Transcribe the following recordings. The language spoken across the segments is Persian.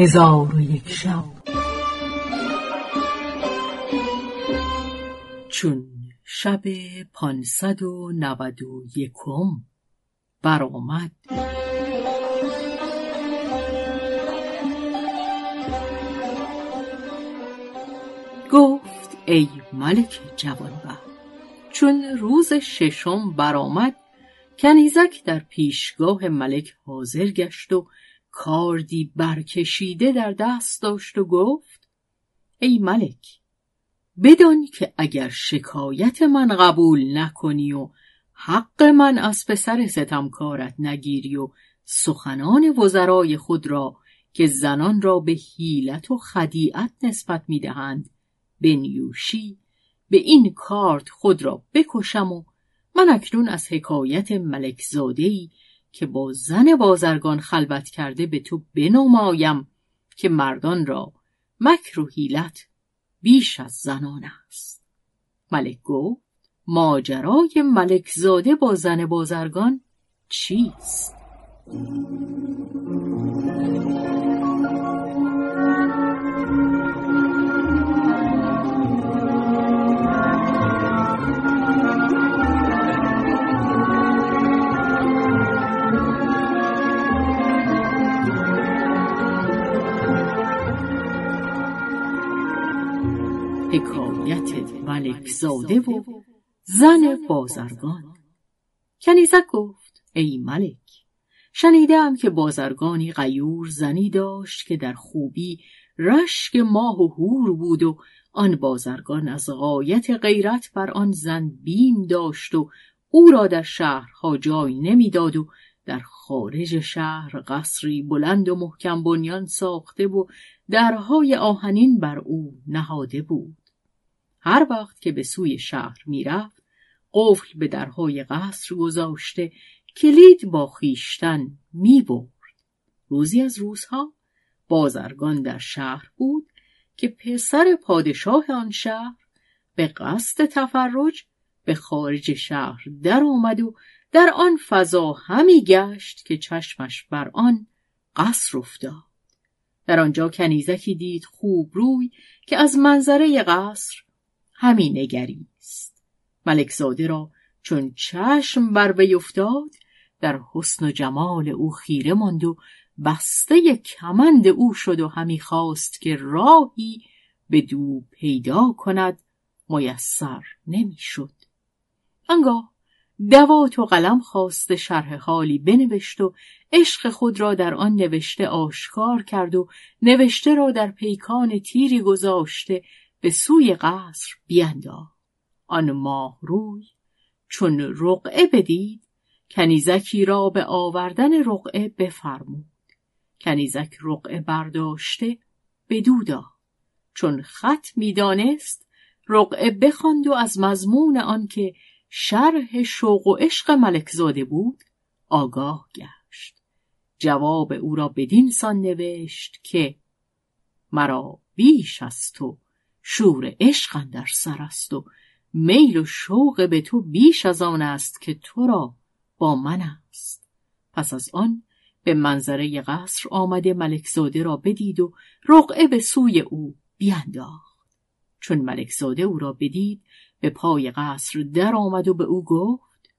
هزار و یک شب. چون شب پانصد و نود و یکم برآمد. گفت ای ملک جوانبخت چون روز ششم برآمد کنیزک در پیشگاه ملک حاضر گشت و کاردی برکشیده در دست داشت و گفت ای ملک بدان که اگر شکایت من قبول نکنی و حق من از پسر ستمکارت نگیری و سخنان وزرای خود را که زنان را به حیلت و خدیعت نسبت می‌دهند بنیوشی به این کارت خود را بکشم و من اکنون از حکایت ملک زادهی که با زن بازرگان خلوت کرده به تو بنمایم که مردان را مکر و حیلت بیش از زنان است ملک گفت ماجرای ملک زاده با زن بازرگان چیست؟ حکایت ملک زاده و زن بازرگان. کنیزک گفت ای ملک شنیدم که بازرگانی غیور زنی داشت که در خوبی رشک ماه و هور بود و آن بازرگان از غایت غیرت بر آن زن بیم داشت و او را در شهرها جای نمی‌داد و در خارج شهر قصری بلند و محکم بنیان ساخته و درهای آهنین بر او نهاده بود. هر وقت که به سوی شهر می‌رفت قفل به درهای قصر گذاشته کلید با خیشتن می برد. روزی از روزها بازرگان در شهر بود که پسر پادشاه آن شهر به قصد تفرج به خارج شهر در آمد و در آن فضا همی گشت که چشمش بر آن قصر افتاد. در آنجا کنیزکی دید خوب روی که از منظره قصر همی نگریست ملک زاده را چون چشم بر وی افتاد در حسن و جمال او خیره ماند و بسته کمند او شد و همی خواست که راهی به دو پیدا کند میسر نمی‌شد. آنگاه دوات و قلم خواست شرح حالی بنوشت و عشق خود را در آن نوشته آشکار کرد و نوشته را در پیکان تیری گذاشته به سوی قصر بینداخت. آن ماه روی چون رقعه بدید کنیزکی را به آوردن رقعه بفرمود. کنیزک رقعه برداشته بدو چون خط می‌دانست رقعه بخواند و از مضمون آنکه شرح شوق و عشق ملک زاده بود آگاه گشت. جواب او را بدین سان نوشت که مرا بیش از تو شور عشق در سر است و میل و شوق به تو بیش از آن است که تو را با من است. پس از آن به منظره قصر آمده ملک زاده را بدید و رقعه به سوی او بینداخت. چون ملک زاده او را بدید به پای قصر در آمد و به او گفت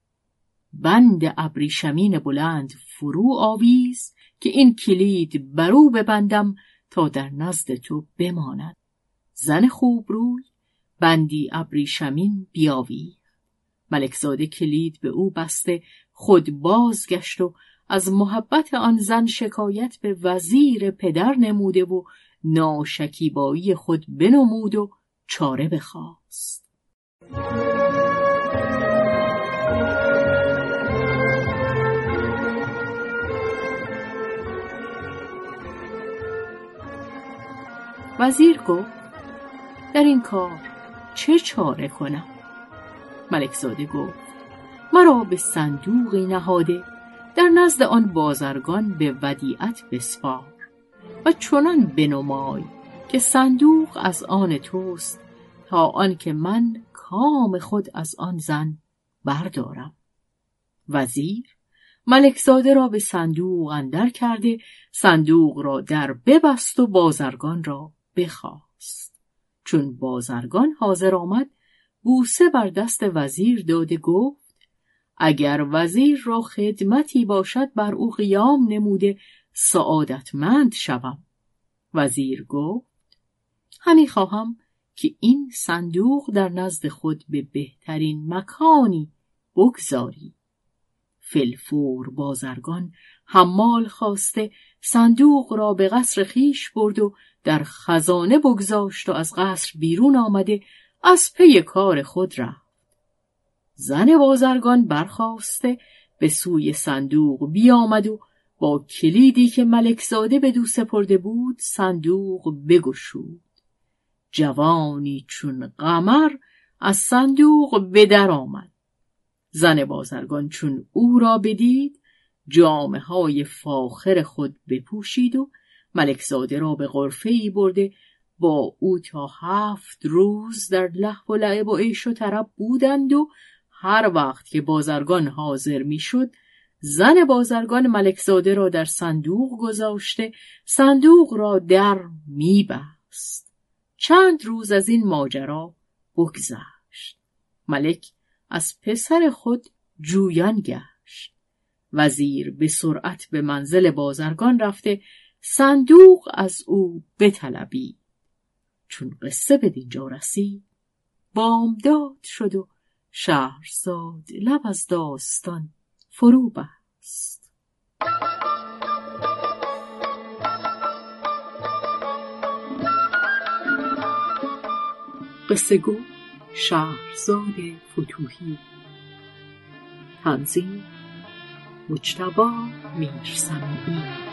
بند ابریشمین بلند فرو آویز که این کلید برو ببندم تا در نزد تو بماند. زن خوب روی بندی ابریشمین بیاوی. ملکزاده کلید به او بسته خود بازگشت و از محبت آن زن شکایت به وزیر پدر نموده و ناشکیبایی خود بنمود و چاره بخواست. وزیر گفت در این کار چه چاره کنم؟ ملک زاده گفت مرا به صندوقی نهاده در نزد آن بازرگان به ودیعت بسپار و چنان بنمای که صندوق از آن توست تا آنکه من کام خود از آن زن بردارم. وزیر ملکزاده را به صندوق اندر کرده صندوق را در ببست و بازرگان را بخواست چون بازرگان حاضر آمد بوسه بر دست وزیر داده گفت اگر وزیر را خدمتی باشد بر او قیام نموده سعادتمند شوم. وزیر گفت همی خواهم که این صندوق در نزد خود به بهترین مکانی بگذاری. فلفور بازرگان حمال خواسته صندوق را به قصر خیش برد و در خزانه بگذاشت و از قصر بیرون آمده از پی کار خود رفت. زن بازرگان برخواسته به سوی صندوق بیامد و با کلیدی که ملکزاده به دو سپرده بود صندوق بگشود. جوانی چون قمر از صندوق به در آمد. زن بازرگان چون او را بدید جامعه های فاخر خود بپوشید و ملکزاده را به غرفه ای برده با او تا هفت روز در لحو و لعب و عیش و طرب بودند و هر وقت که بازرگان حاضر می‌شد زن بازرگان ملکزاده را در صندوق گذاشته صندوق را در میبست. چند روز از این ماجرا بگذشت. ملک از پسر خود جویان گشت. وزیر به سرعت به منزل بازرگان رفته صندوق از او بطلبید چون قصه به دینجا رسید بامداد شد و شهرزاد لب از داستان فرو بست. قصه گو شهرزاد فتوهی تنظیم مجتبا میرسمی